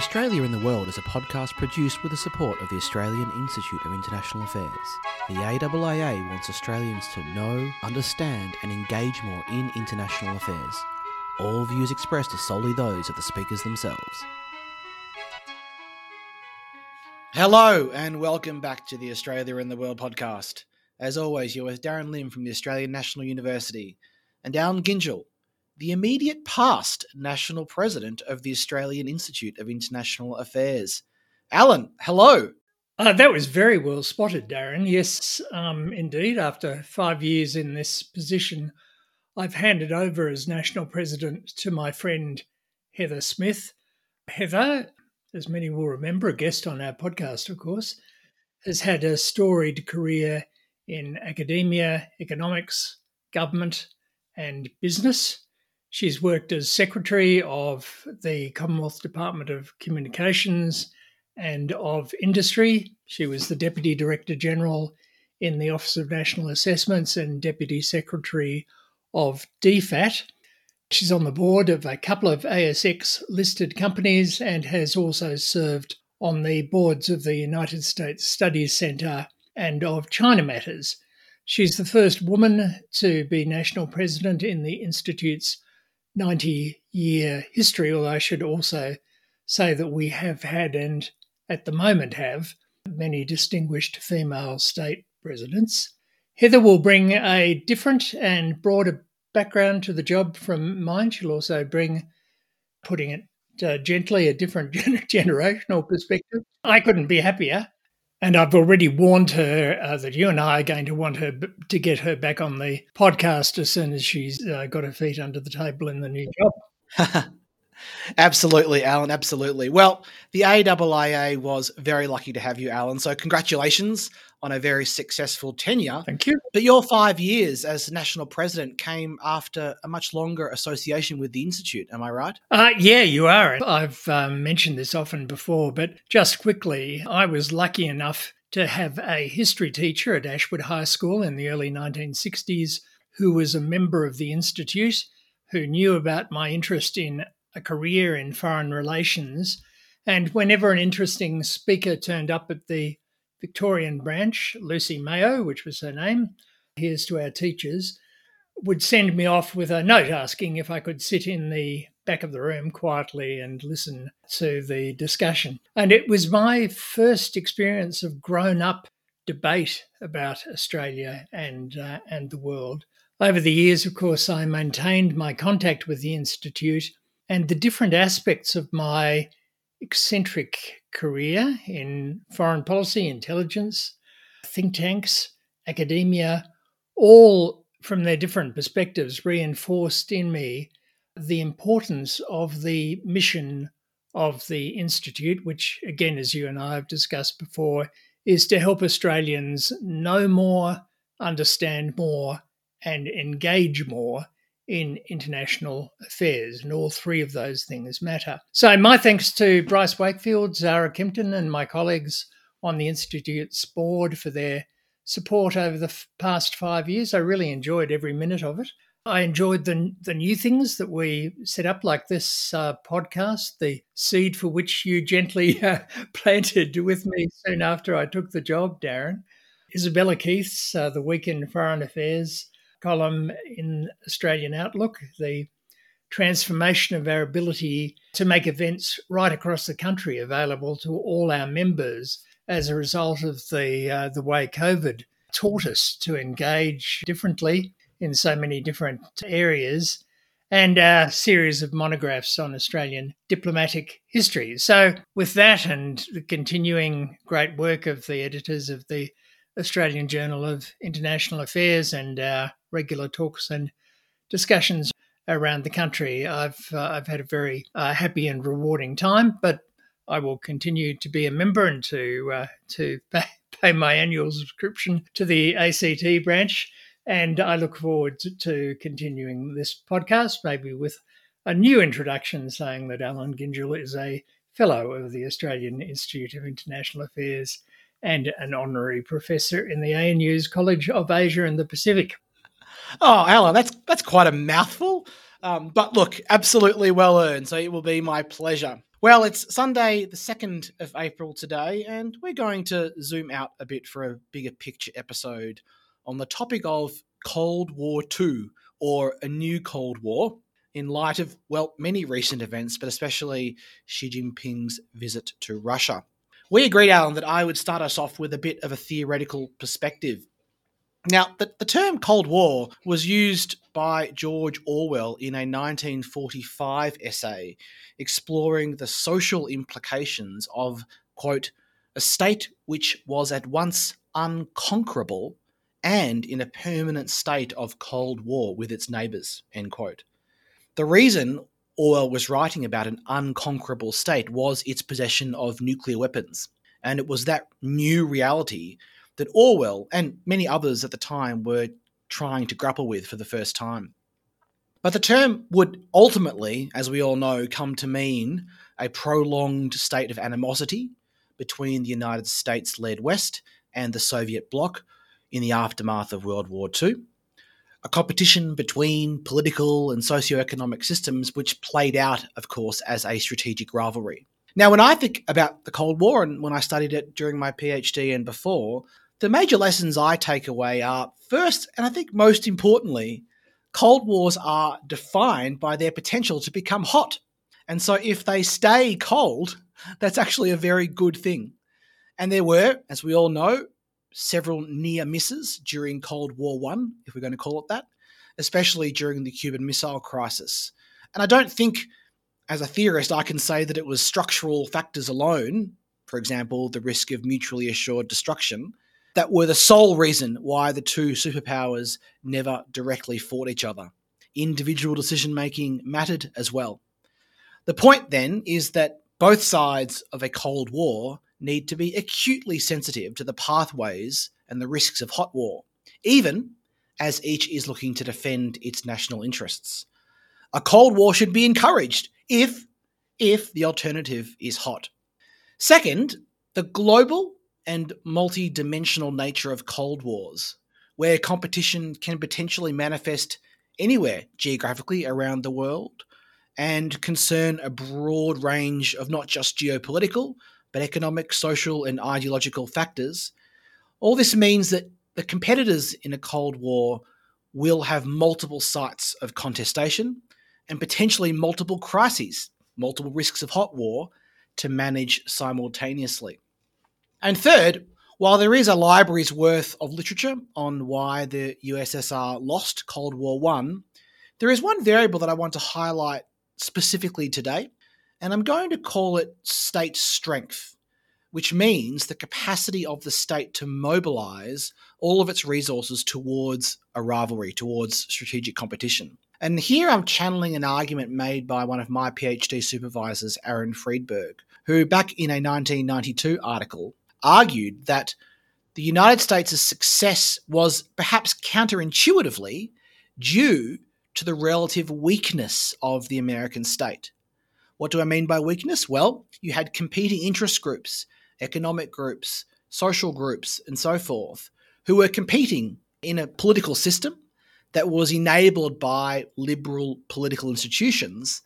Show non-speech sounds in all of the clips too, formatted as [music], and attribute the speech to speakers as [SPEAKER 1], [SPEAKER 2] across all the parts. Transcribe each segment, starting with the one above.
[SPEAKER 1] Australia in the World is a podcast produced with the support of the Australian Institute of International Affairs. The AIIA wants Australians to know, understand, and engage more in international affairs. All views expressed are solely those of the speakers themselves. Hello, and welcome back to the Australia in the World podcast. As always, you're with Darren Lim from the Australian National University and Allan Gyngell, the immediate past national president of the Australian Institute of International Affairs. Allan, hello.
[SPEAKER 2] Uh, that was very well spotted, Darren. Yes, um, indeed. After five years in this position, I've handed over as national president to my friend Heather Smith. Heather, as many will remember, a guest on our podcast, of course, has had a storied career in academia, economics, government, and business. She's worked as Secretary of the Commonwealth Department of Communications and of Industry. She was the Deputy Director General in the Office of National Assessments and Deputy Secretary of DFAT. She's on the board of a couple of ASX listed companies and has also served on the boards of the United States Studies Centre and of China Matters. She's the first woman to be national president in the Institute's 90 year history, although I should also say that we have had and at the moment have many distinguished female state presidents. Heather will bring a different and broader background to the job from mine. She'll also bring, putting it uh, gently, a different [laughs] generational perspective. I couldn't be happier and I've already warned her uh, that you and I are going to want her b- to get her back on the podcast as soon as she's uh, got her feet under the table in the new job. [laughs]
[SPEAKER 1] absolutely, Allan. Absolutely. Well, the AIIA was very lucky to have you, Allan. So, congratulations on a very successful tenure.
[SPEAKER 2] Thank you.
[SPEAKER 1] But your five years as national president came after a much longer association with the Institute. Am I right?
[SPEAKER 2] Uh, yeah, you are. I've um, mentioned this often before, but just quickly, I was lucky enough to have a history teacher at Ashwood High School in the early 1960s who was a member of the Institute, who knew about my interest in a career in foreign relations. And whenever an interesting speaker turned up at the Victorian branch, Lucy Mayo, which was her name, here's to our teachers, would send me off with a note asking if I could sit in the back of the room quietly and listen to the discussion. And it was my first experience of grown up debate about Australia and, uh, and the world. Over the years, of course, I maintained my contact with the Institute and the different aspects of my eccentric career in foreign policy, intelligence, think tanks, academia, all from their different perspectives reinforced in me the importance of the mission of the Institute, which, again, as you and I have discussed before, is to help Australians know more, understand more, and engage more in international affairs, and all three of those things matter. So, my thanks to Bryce Wakefield, Zara Kimpton, and my colleagues on the Institute's board for their support over the f- past five years. I really enjoyed every minute of it. I enjoyed the, the new things that we set up, like this uh, podcast, the seed for which you gently [laughs] uh, planted with me soon after I took the job, Darren. Isabella Keith's uh, The Week in Foreign Affairs column in Australian Outlook, the transformation of our ability to make events right across the country available to all our members as a result of the uh, the way COVID taught us to engage differently in so many different areas, and a series of monographs on Australian diplomatic history. So, with that and the continuing great work of the editors of the Australian Journal of International Affairs and our regular talks and discussions around the country. I've uh, I've had a very uh, happy and rewarding time, but I will continue to be a member and to uh, to [laughs] pay, my annual subscription to the ACT branch. And I look forward to, to continuing this podcast, maybe with a new introduction saying that Allan Gyngell is a fellow of the Australian Institute of International Affairs and an honorary professor in the ANU's College of Asia and the Pacific.
[SPEAKER 1] Oh, Allan, that's that's quite a mouthful. Um, but look, absolutely well earned. So it will be my pleasure. Well, it's Sunday, the 2nd of April today, and we're going to zoom out a bit for a bigger picture episode on the topic of Cold War II or a new Cold War in light of, well, many recent events, but especially Xi Jinping's visit to Russia. We agreed, Allan, that I would start us off with a bit of a theoretical perspective. Now, the, the term Cold War was used by George Orwell in a 1945 essay exploring the social implications of, quote, a state which was at once unconquerable and in a permanent state of Cold War with its neighbours, end quote. The reason Orwell was writing about an unconquerable state was its possession of nuclear weapons. And it was that new reality that Orwell and many others at the time were trying to grapple with for the first time. But the term would ultimately, as we all know, come to mean a prolonged state of animosity between the United States led West and the Soviet bloc in the aftermath of World War II. A competition between political and socio-economic systems, which played out, of course, as a strategic rivalry. Now, when I think about the Cold War and when I studied it during my PhD and before, the major lessons I take away are first, and I think most importantly, Cold Wars are defined by their potential to become hot. And so if they stay cold, [laughs] that's actually a very good thing. And there were, as we all know, several near misses during Cold War One, if we're going to call it that, especially during the Cuban Missile Crisis. And I don't think, as a theorist, I can say that it was structural factors alone, for example, the risk of mutually assured destruction, that were the sole reason why the two superpowers never directly fought each other. Individual decision making mattered as well. The point then is that both sides of a Cold War need to be acutely sensitive to the pathways and the risks of hot war, even as each is looking to defend its national interests. A Cold War should be encouraged if if the alternative is hot. Second, the global and multi dimensional nature of Cold Wars, where competition can potentially manifest anywhere geographically around the world and concern a broad range of not just geopolitical, but economic, social, and ideological factors. All this means that the competitors in a Cold War will have multiple sites of contestation and potentially multiple crises, multiple risks of hot war to manage simultaneously. And third, while there is a library's worth of literature on why the USSR lost Cold War One, there is one variable that I want to highlight specifically today, and I'm going to call it state strength, which means the capacity of the state to mobilize all of its resources towards a rivalry, towards strategic competition. And here I'm channeling an argument made by one of my PhD supervisors, Aaron Friedberg, who back in a 1992 article argued that the United States' success was perhaps counterintuitively due to the relative weakness of the American state. What do I mean by weakness? Well, you had competing interest groups, economic groups, social groups, and so forth, who were competing in a political system that was enabled by liberal political institutions,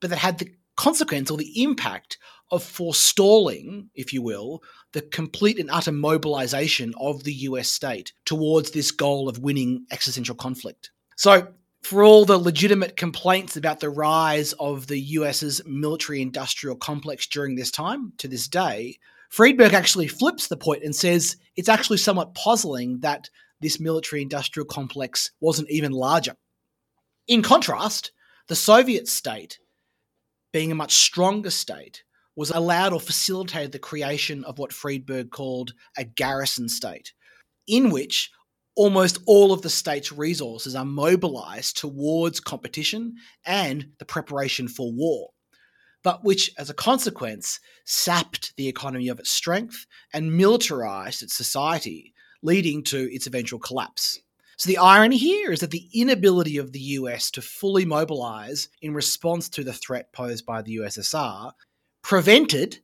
[SPEAKER 1] but that had the consequence or the impact of forestalling, if you will, the complete and utter mobilization of the US state towards this goal of winning existential conflict. So, for all the legitimate complaints about the rise of the US's military industrial complex during this time, to this day, Friedberg actually flips the point and says it's actually somewhat puzzling that this military industrial complex wasn't even larger. In contrast, the Soviet state, being a much stronger state, was allowed or facilitated the creation of what Friedberg called a garrison state, in which almost all of the state's resources are mobilized towards competition and the preparation for war, but which, as a consequence, sapped the economy of its strength and militarized its society, leading to its eventual collapse. So, the irony here is that the inability of the US to fully mobilize in response to the threat posed by the USSR prevented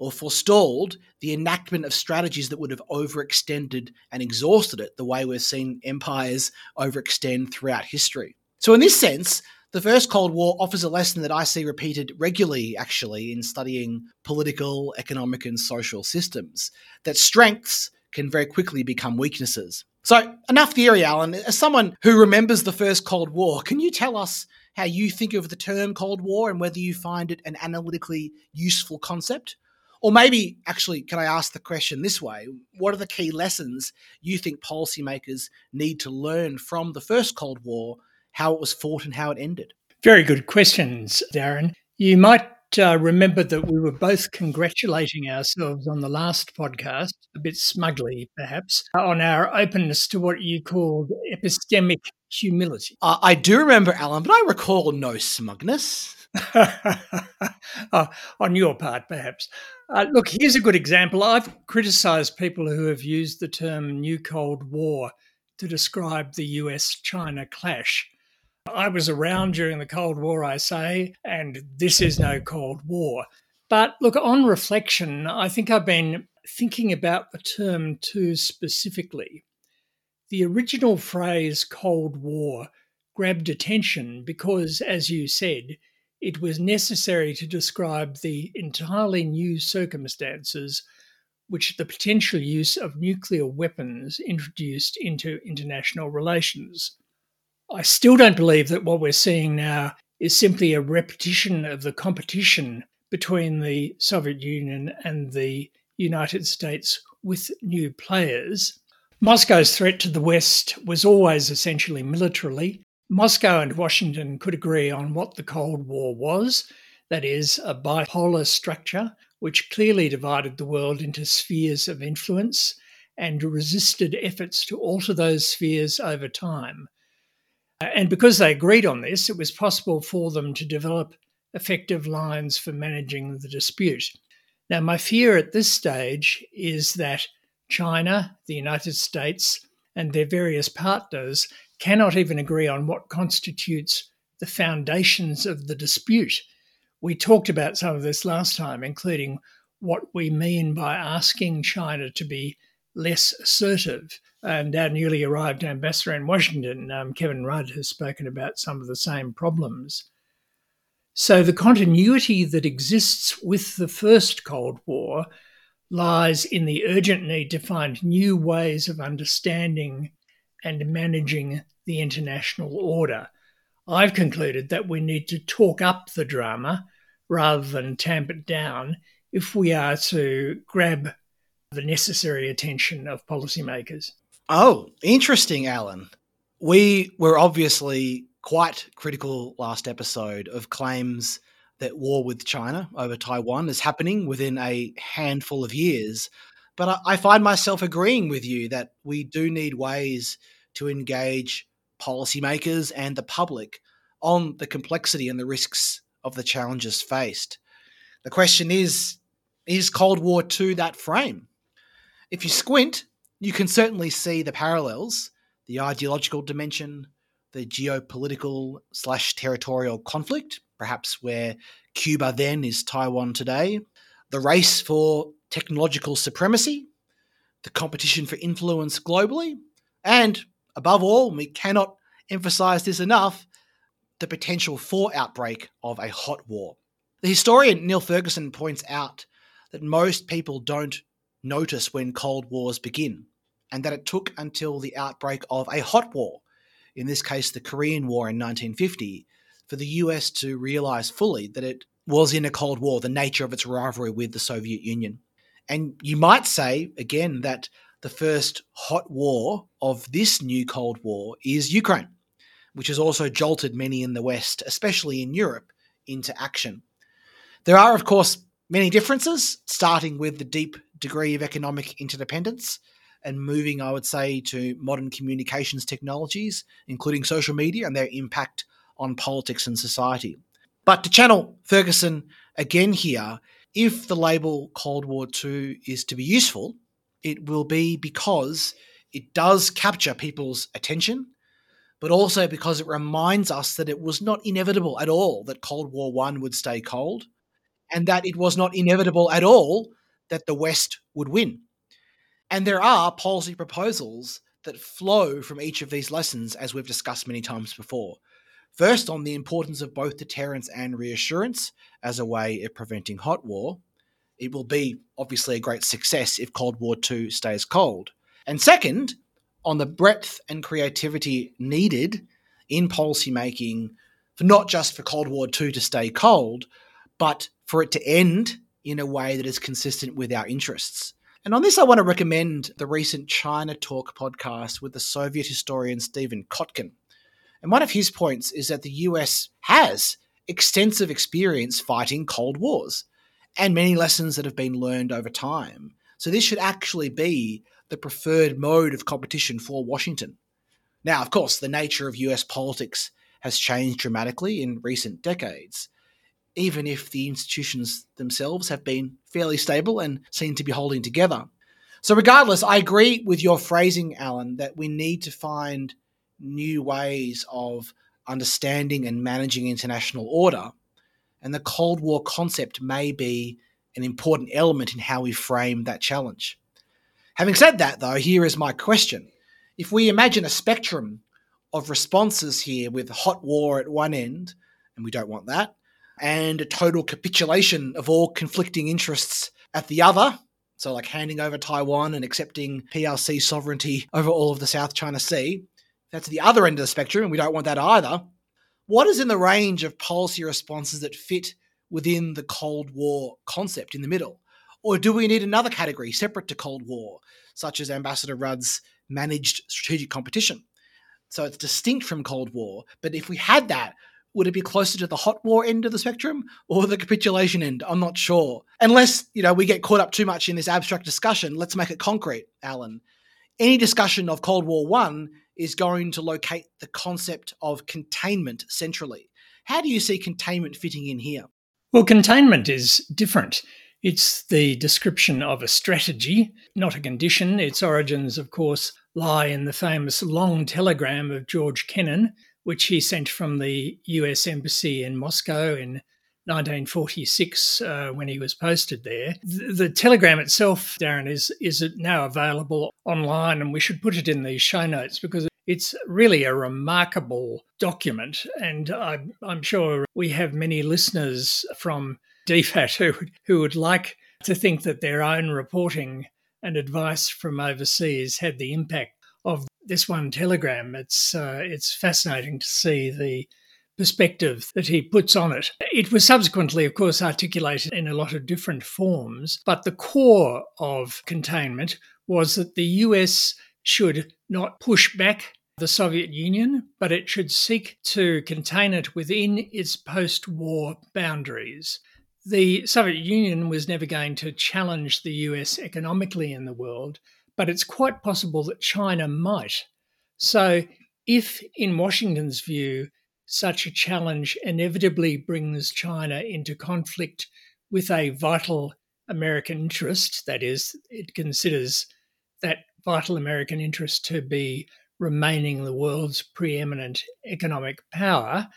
[SPEAKER 1] or forestalled the enactment of strategies that would have overextended and exhausted it the way we've seen empires overextend throughout history. So, in this sense, The First Cold War offers a lesson that I see repeated regularly, actually, in studying political, economic, and social systems that strengths can very quickly become weaknesses. So, enough theory, Allan. As someone who remembers the First Cold War, can you tell us how you think of the term Cold War and whether you find it an analytically useful concept? Or maybe, actually, can I ask the question this way? What are the key lessons you think policymakers need to learn from the First Cold War, how it was fought and how it ended?
[SPEAKER 2] Very good questions, Darren. You might uh, remember that we were both congratulating ourselves on the last podcast, a bit smugly perhaps, on our openness to what you called epistemic humility.
[SPEAKER 1] Uh, I do remember, Allan, but I recall no smugness. [laughs]
[SPEAKER 2] uh, on your part, perhaps. Uh, look, here's a good example. I've criticised people who have used the term New Cold War to describe the US China clash. I was around during the Cold War, I say, and this is no Cold War. But look, on reflection, I think I've been thinking about the term too specifically. The original phrase Cold War grabbed attention because, as you said, it was necessary to describe the entirely new circumstances which the potential use of nuclear weapons introduced into international relations. I still don't believe that what we're seeing now is simply a repetition of the competition between the Soviet Union and the United States with new players. Moscow's threat to the West was always essentially militarily, Moscow and Washington could agree on what the Cold War was that is, a bipolar structure which clearly divided the world into spheres of influence and resisted efforts to alter those spheres over time. Uh, and because they agreed on this, it was possible for them to develop effective lines for managing the dispute. Now, my fear at this stage is that China, the United States, and their various partners cannot even agree on what constitutes the foundations of the dispute. We talked about some of this last time, including what we mean by asking China to be less assertive. And our newly arrived ambassador in Washington, um, Kevin Rudd, has spoken about some of the same problems. So the continuity that exists with the first Cold War lies in the urgent need to find new ways of understanding and managing the international order. I've concluded that we need to talk up the drama rather than tamp it down if we are to grab the necessary attention of policymakers.
[SPEAKER 1] Oh, interesting, Allan. We were obviously quite critical last episode of claims that war with China over Taiwan is happening within a handful of years. But I, find myself agreeing with you that we do need ways to engage policymakers and the public on the complexity and the risks of the challenges faced. The question is is Cold War II that frame? If you squint, you can certainly see the parallels, the ideological dimension, the geopolitical slash territorial conflict, perhaps where Cuba then is Taiwan today, the race for technological supremacy, the competition for influence globally, and above all, we cannot emphasize this enough, the potential for outbreak of a hot war. The historian Niall Ferguson points out that most people don't notice when Cold Wars begin, and that it took until the outbreak of a hot war, in this case the Korean War in 1950, for the US to realize fully that it was in a Cold War, the nature of its rivalry with the Soviet Union. And you might say, again, that the first hot war of this new Cold War is Ukraine, which has also jolted many in the West, especially in Europe, into action. There are, of course, many differences, starting with the deep degree of economic interdependence and moving, I would say, to modern communications technologies, including social media and their impact on politics and society. But to channel Ferguson again here, if the label Cold War II is to be useful, it will be because it does capture people's attention, but also because it reminds us that it was not inevitable at all that Cold War One would stay cold, and that it was not inevitable at all that the West would win. And there are policy proposals that flow from each of these lessons, as we've discussed many times before. First, on the importance of both deterrence and reassurance as a way of preventing hot war. It will be obviously a great success if Cold War II stays cold. And second, on the breadth and creativity needed in policymaking for not just for Cold War II to stay cold, but for it to end in a way that is consistent with our interests. And on this, I want to recommend the recent China Talk podcast with the Soviet historian Stephen Kotkin. And one of his points is that the US has extensive experience fighting Cold Wars and many lessons that have been learned over time. So this should actually be the preferred mode of competition for Washington. Now, of course, the nature of US politics has changed dramatically in recent decades, even if the institutions themselves have been fairly stable and seem to be holding together. So, regardless, I agree with your phrasing, Allan, that we need to find new ways of understanding and managing international order. And the Cold War concept may be an important element in how we frame that challenge. Having said that, though, here is my question. If we imagine a spectrum of responses here with hot war at one end, and we don't want that, and a total capitulation of all conflicting interests at the other, so like handing over Taiwan and accepting PRC sovereignty over all of the South China Sea, that's the other end of the spectrum, and we don't want that either. What is in the range of policy responses that fit within the Cold War concept in the middle? Or do we need another category separate to Cold War, such as Ambassador Rudd's managed strategic competition? So it's distinct from Cold War. But if we had that, would it be closer to the hot war end of the spectrum or the capitulation end? I'm not sure. Unless, you know, we get caught up too much in this abstract discussion, let's make it concrete, Allan. Any discussion of Cold War 1 is going to locate the concept of containment centrally. How do you see containment fitting in here?
[SPEAKER 2] Well, containment is different. It's the description of a strategy, not a condition. Its origins, of course, lie in the famous long telegram of George Kennan, which he sent from the US Embassy in Moscow in 1946 uh, when he was posted there. The, the, telegram itself, Darren, is is now available online, and we should put it in the show notes because it's really a remarkable document, and I, I'm sure we have many listeners from DFAT who, who would like to think that their own reporting and advice from overseas had the impact of this one telegram. It's uh, it's fascinating to see the perspective that he puts on it. It was subsequently, of course, articulated in a lot of different forms, but the core of containment was that the US should not push back the Soviet Union, but it should seek to contain it within its post war boundaries. The Soviet Union was never going to challenge the US economically in the world, but it's quite possible that China might. So, if, in Washington's view, such a challenge inevitably brings China into conflict with a vital American interest, that is, it considers that vital American interest to be remaining the world's preeminent economic power,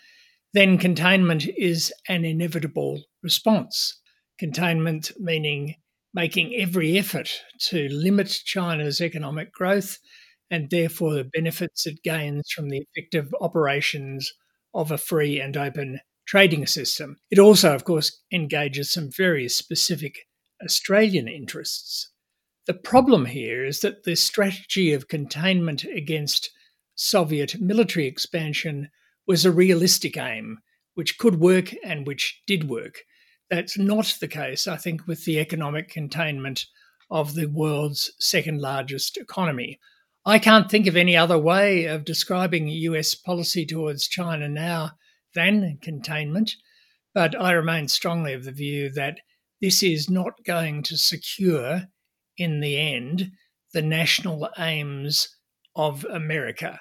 [SPEAKER 2] then containment is an inevitable response. Containment meaning making every effort to limit China's economic growth and therefore the benefits it gains from the effective operations of a free and open trading system. It also, of course, engages some very specific Australian interests. The problem here is that the strategy of containment against Soviet military expansion was a realistic aim, which could work and which did work. That's not the case, I think, with the economic containment of the world's second largest economy. I can't think of any other way of describing US policy towards China now than containment, but I remain strongly of the view that this is not going to secure in the end the national aims of America.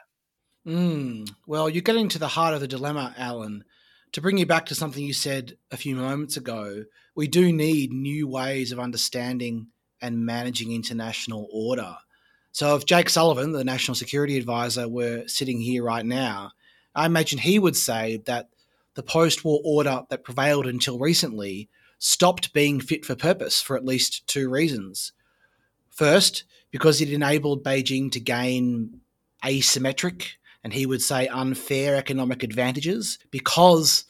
[SPEAKER 1] Mm, well, you're getting to the heart of the dilemma, Allan. To bring you back to something you said a few moments ago, we do need new ways of understanding and managing international order. So, if Jake Sullivan, the National Security Advisor, were sitting here right now, I imagine he would say that the post war order that prevailed until recently stopped being fit for purpose for at least two reasons. First, because it enabled Beijing to gain asymmetric and he would say unfair economic advantages because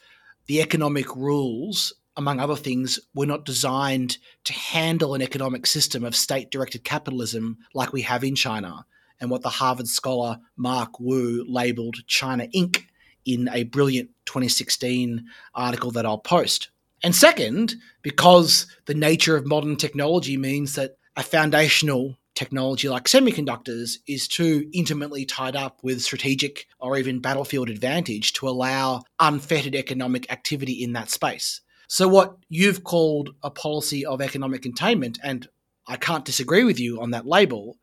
[SPEAKER 1] the economic rules, among other things, were not designed to handle an economic system of state directed capitalism like we have in China, and what the Harvard scholar Mark Wu labeled China Inc. in a brilliant 2016 article that I'll post. And second, because the nature of modern technology means that a foundational technology like semiconductors is too intimately tied up with strategic or even battlefield advantage to allow unfettered economic activity in that space. So, what you've called a policy of economic containment, and I can't disagree with you on that label,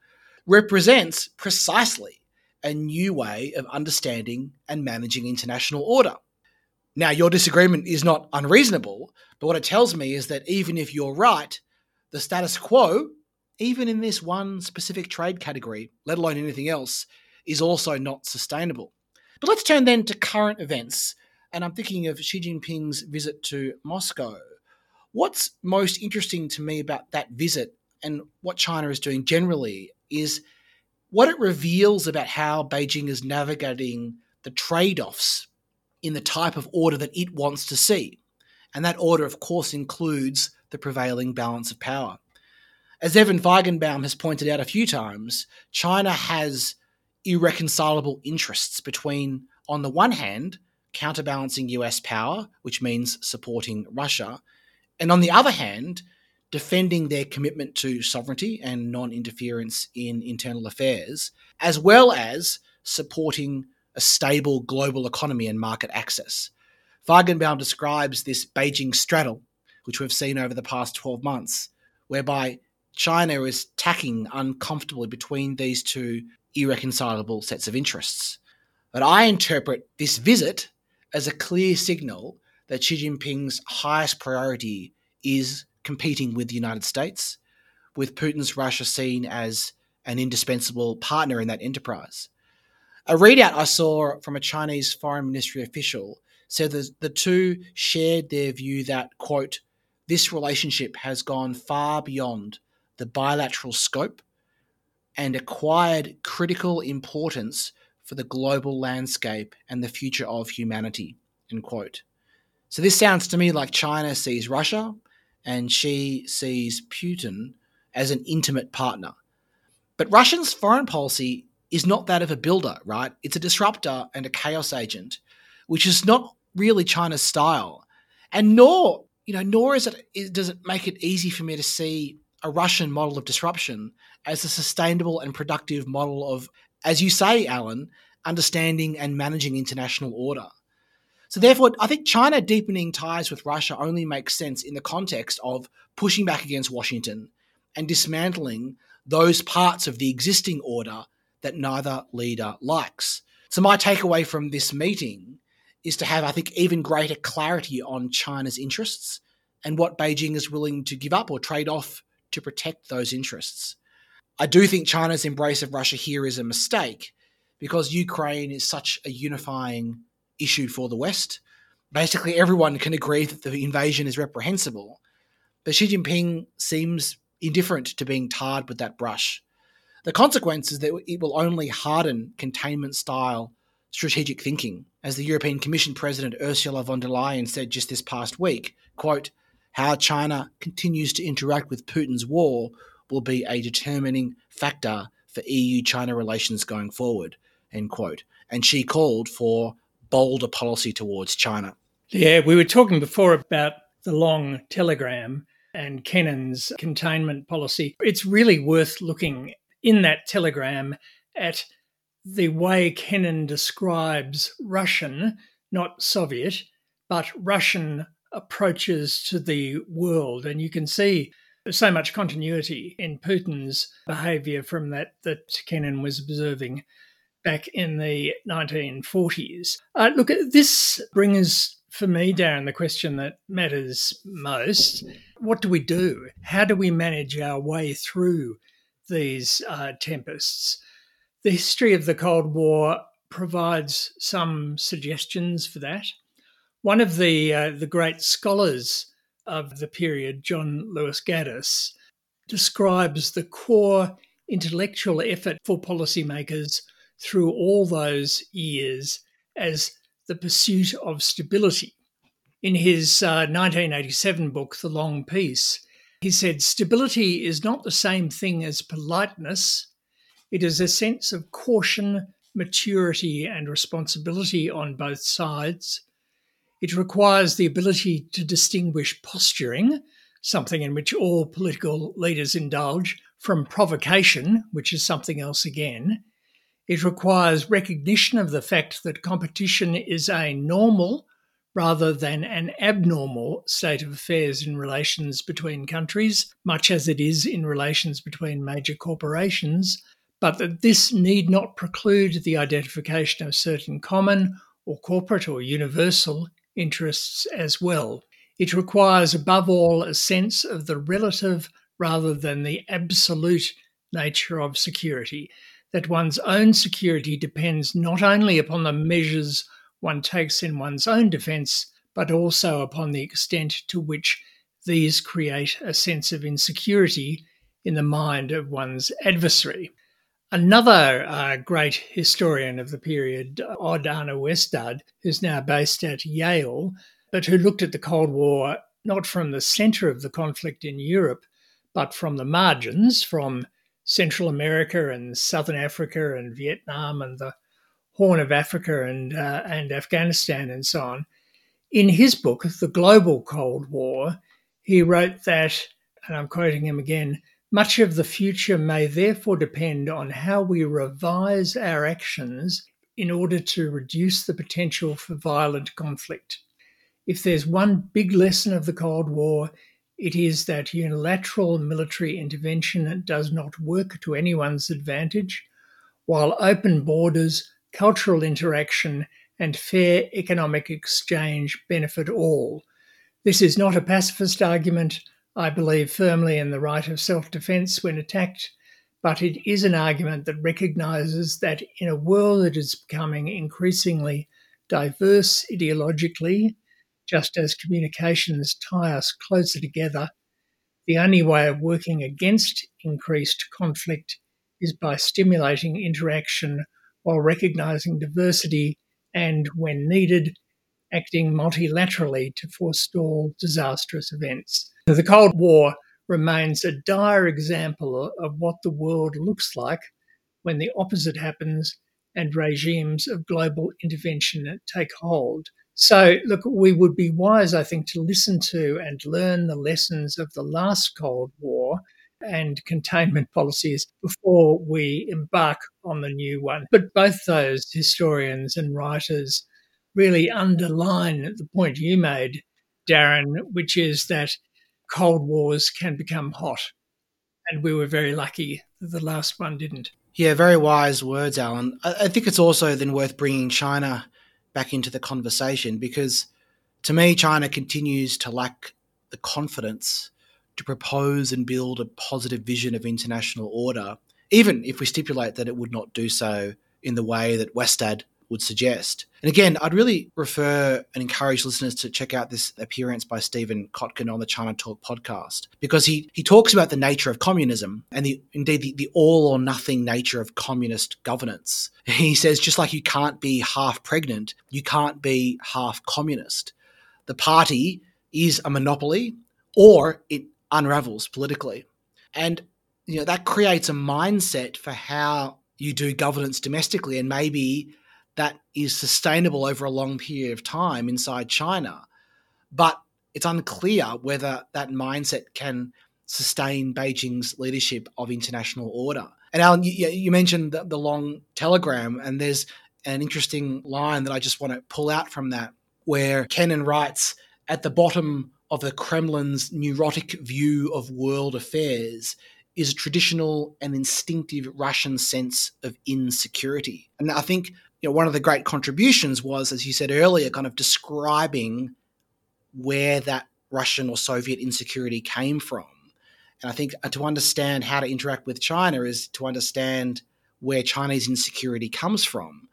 [SPEAKER 1] represents precisely a new way of understanding and managing international order. Now, your disagreement is not unreasonable, but what it tells me is that even if you're right, the status quo even in this one specific trade category, let alone anything else, is also not sustainable. But let's turn then to current events. And I'm thinking of Xi Jinping's visit to Moscow. What's most interesting to me about that visit and what China is doing generally is what it reveals about how Beijing is navigating the trade offs in the type of order that it wants to see. And that order, of course, includes the prevailing balance of power. As Evan Feigenbaum has pointed out a few times, China has irreconcilable interests between, on the one hand, counterbalancing US power, which means supporting Russia, and on the other hand, defending their commitment to sovereignty and non interference in internal affairs, as well as supporting a stable global economy and market access. Feigenbaum describes this Beijing straddle, which we've seen over the past 12 months, whereby China is tacking uncomfortably between these two irreconcilable sets of interests. But I interpret this visit as a clear signal that Xi Jinping's highest priority is competing with the United States, with Putin's Russia seen as an indispensable partner in that enterprise. A readout I saw from a Chinese foreign ministry official said that the two shared their view that, quote, this relationship has gone far beyond the bilateral scope and acquired critical importance for the global landscape and the future of humanity. End quote. So this sounds to me like China sees Russia and Xi sees Putin as an intimate partner. But Russia's foreign policy is not that of a builder, right? It's a disruptor and a chaos agent, which is not really China's style. And nor, you know, nor is it does it make it easy for me to see a Russian model of disruption as a sustainable and productive model of, as you say, Allan, understanding and managing international order. So, therefore, I think China deepening ties with Russia only makes sense in the context of pushing back against Washington and dismantling those parts of the existing order that neither leader likes. So, my takeaway from this meeting is to have, I think, even greater clarity on China's interests and what Beijing is willing to give up or trade off to protect those interests. I do think China's embrace of Russia here is a mistake because Ukraine is such a unifying issue for the West. Basically, everyone can agree that the invasion is reprehensible, but Xi Jinping seems indifferent to being tarred with that brush. The consequence is that it will only harden containment style strategic thinking. As the European Commission President Ursula von der Leyen said just this past week, quote, how China continues to interact with Putin's war will be a determining factor for EU China relations going forward. End quote. And she called for bolder policy towards China.
[SPEAKER 2] Yeah, we were talking before about the long telegram and Kennan's containment policy. It's really worth looking in that telegram at the way Kennan describes Russian, not Soviet, but Russian approaches to the world. And you can see so much continuity in Putin's behavior from that that Kennan was observing back in the 1940s. Uh, look, this brings for me, Darren, the question that matters most. What do we do? How do we manage our way through these uh, tempests? The history of the Cold War provides some suggestions for that. One of the uh, the great scholars of the period, John Lewis Gaddis, describes the core intellectual effort for policymakers through all those years as the pursuit of stability. In his uh, 1987 book, The Long Peace, he said, Stability is not the same thing as politeness. It is a sense of caution, maturity, and responsibility on both sides. It requires the ability to distinguish posturing, something in which all political leaders indulge, from provocation, which is something else again. It requires recognition of the fact that competition is a normal rather than an abnormal state of affairs in relations between countries, much as it is in relations between major corporations, but that this need not preclude the identification of certain common or corporate or universal interests as well. It requires, above all, a sense of the relative rather than the absolute nature of security, that one's own security depends not only upon the measures one takes in one's own defence, but also upon the extent to which these create a sense of insecurity in the mind of one's adversary. Another uh, great historian of the period, Odd Westad, who's now based at Yale, but who looked at the Cold War not from the centre of the conflict in Europe, but from the margins, from Central America and Southern Africa and Vietnam and the Horn of Africa and uh, and Afghanistan and so on. In his book, The Global Cold War, he wrote that, and I'm quoting him again. Much of the future may therefore depend on how we revise our actions in order to reduce the potential for violent conflict. If there's one big lesson of the Cold War, it is that unilateral military intervention does not work to anyone's advantage, while open borders cultural interaction, and fair economic exchange benefit all. This is not a pacifist argument. I believe firmly in the right of self defence when attacked, but it is an argument that recognises that in a world that is becoming increasingly diverse ideologically, just as communications tie us closer together, the only way of working against increased conflict is by stimulating interaction while recognizing diversity and, when needed, acting multilaterally to forestall disastrous events. The Cold War remains a dire example of what the world looks like when the opposite happens and regimes of global intervention take hold. So, look, we would be wise, I think, to listen to and learn the lessons of the last Cold War and containment [laughs] policies before we embark on the new one. But both those historians and writers really underline the point you made, Darren, which is that Cold Wars can become hot. And we were very lucky that the last one didn't.
[SPEAKER 1] Yeah, very wise words, Allan. I think it's also then worth bringing China back into the conversation because to me, China continues to lack the confidence to propose and build a positive vision of international order, even if we stipulate that it would not do so in the way that Westad would suggest. And again, I'd really refer and encourage listeners to check out this appearance by Stephen Kotkin on the China Talk podcast because he, he talks about the nature of communism and the indeed the, the all or nothing nature of communist governance. He says just like you can't be half pregnant, you can't be half communist. The party is a monopoly or it unravels politically. And you know that creates a mindset for how you do governance domestically and maybe that is sustainable over a long period of time inside China. But it's unclear whether that mindset can sustain Beijing's leadership of international order. And Allan, you, you mentioned the, the, long telegram, and there's an interesting line that I just want to pull out from that, where Kennan writes at the bottom of the Kremlin's neurotic view of world affairs is a traditional and instinctive Russian sense of insecurity. And I think you know one of the great contributions was, as you said earlier, kind of describing where that Russian or Soviet insecurity came from. And I think uh, to understand how to interact with China is to understand where Chinese insecurity comes from.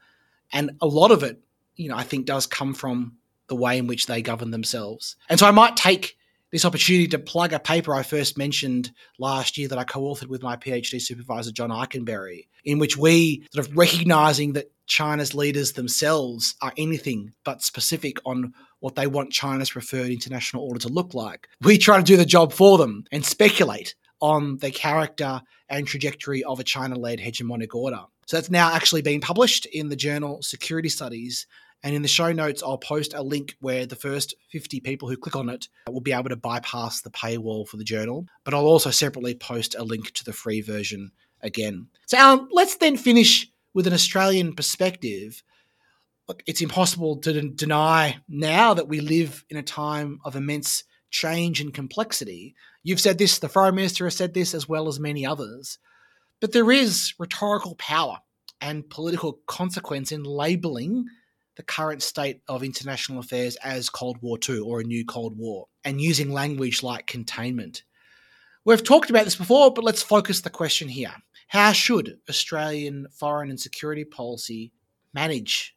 [SPEAKER 1] And a lot of it, you know, I think does come from the way in which they govern themselves. And so I might take this opportunity to plug a paper I first mentioned last year that I co authored with my PhD supervisor, John Ikenberry, in which we sort of recognizing that China's leaders themselves are anything but specific on what they want China's preferred international order to look like. We try to do the job for them and speculate on the character and trajectory of a China led hegemonic order. So that's now actually being published in the journal Security Studies. And in the show notes, I'll post a link where the first 50 people who click on it will be able to bypass the paywall for the journal. But I'll also separately post a link to the free version again. So, Allan, let's then finish with an Australian perspective. Look, it's impossible to d- deny now that we live in a time of immense change and complexity. You've said this, the Foreign Minister has said this, as well as many others. But there is rhetorical power and political consequence in labeling the current state of international affairs as Cold War II or a new Cold War and using language like containment. We've talked about this before, but let's focus the question here. How should Australian foreign and security policy manage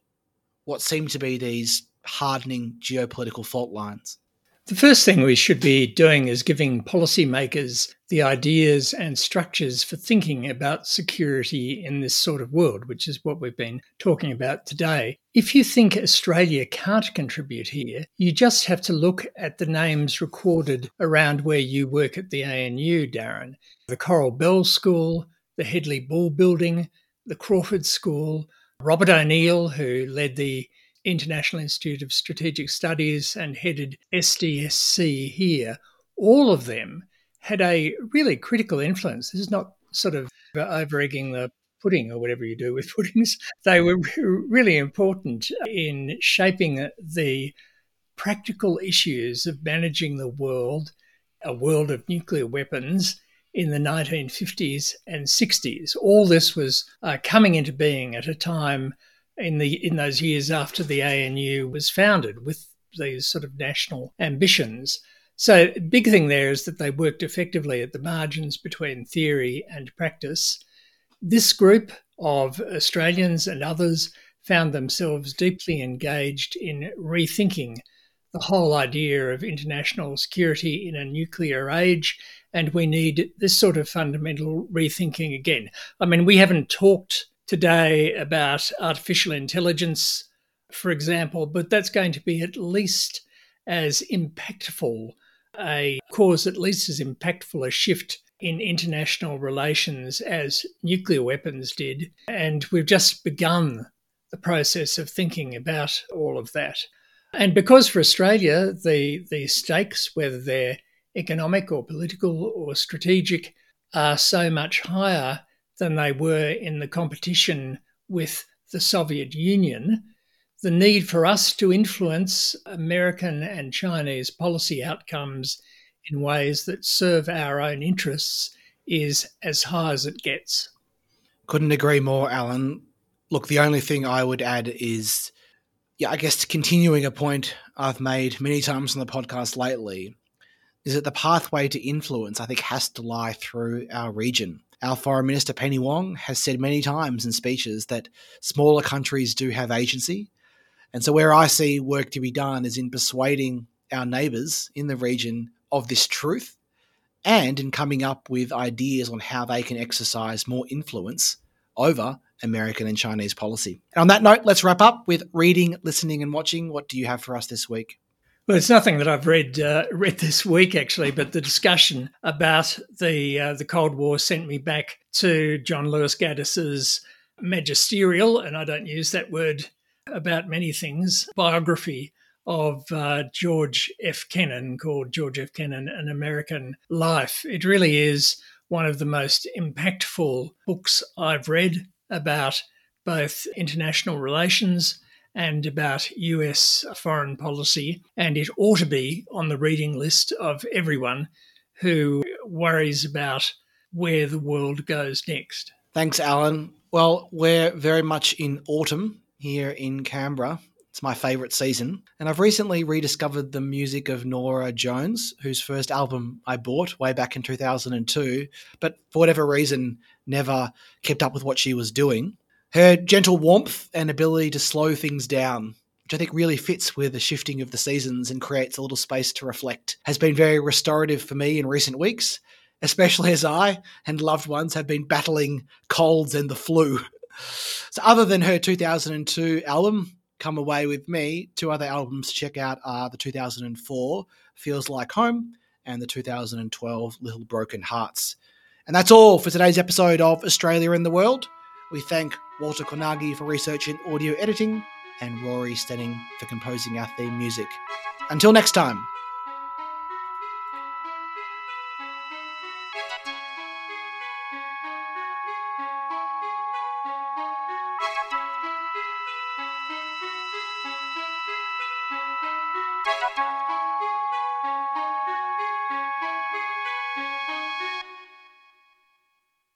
[SPEAKER 1] what seem to be these hardening geopolitical fault lines?
[SPEAKER 2] The first thing we should be doing is giving policymakers the ideas and structures for thinking about security in this sort of world, which is what we've been talking about today. If you think Australia can't contribute here, you just have to look at the names recorded around where you work at the ANU, Darren. The Coral Bell School, the Hedley Bull Building, the Crawford School, Robert O'Neill, who led the International Institute of Strategic Studies and headed SDSC here, all of them had a really critical influence. This is not sort of over egging the pudding or whatever you do with [laughs] puddings. They were really important in shaping the practical issues of managing the world, a world of nuclear weapons in the 1950s and 60s. All this was uh, coming into being at a time in the in those years after the ANU was founded with these sort of national ambitions. So big thing there is that they worked effectively at the margins between theory and practice. This group of Australians and others found themselves deeply engaged in rethinking the whole idea of international security in a nuclear age. And we need this sort of fundamental rethinking again. I mean, we haven't talked today about artificial intelligence, for example, but that's going to be at least as impactful a cause at least as impactful a shift in international relations as nuclear weapons did. And we've just begun the process of thinking about all of that. And because for Australia, the, the stakes, whether they're economic or political or strategic, are so much higher than they were in the competition with the Soviet Union, the need for us to influence American and Chinese policy outcomes in ways that serve our own interests is as high as it gets.
[SPEAKER 1] Couldn't agree more, Allan. Look, the only thing I would add is, yeah, I guess continuing a point I've made many times on the podcast lately, is that the pathway to influence, I think, has to lie through our region. Our Foreign Minister Penny Wong has said many times in speeches that smaller countries do have agency. And so, where I see work to be done is in persuading our neighbours in the region of this truth and in coming up with ideas on how they can exercise more influence over American and Chinese policy. And on that note, let's wrap up with reading, listening, and watching. What do you have for us this week?
[SPEAKER 2] Well, it's nothing that I've read uh, read this week actually, but the discussion about the uh, the Cold War sent me back to John Lewis Gaddis's magisterial, and I don't use that word about many things, biography of uh, George F. Kennan called George F. Kennan An American Life. It really is one of the most impactful books I've read about both international relations and about US foreign policy, and it ought to be on the reading list of everyone who worries about where the world goes next.
[SPEAKER 1] Thanks, Allan. Well, we're very much in autumn here in Canberra. It's my favourite season. And I've recently rediscovered the music of Norah Jones, whose first album I bought way back in 2002, but for whatever reason, never kept up with what she was doing. Her gentle warmth and ability to slow things down which I think really fits with the shifting of the seasons and creates a little space to reflect, has been very restorative for me in recent weeks, especially as I and loved ones have been battling colds and the flu. So, other than her 2002 album, Come Away With Me, two other albums to check out are the 2004 Feels Like Home and the 2012 Little Broken Hearts. And that's all for today's episode of Australia in the World. We thank Walter Colnaghi for research and audio editing, and Rory Stenning for composing our theme music. Until next time.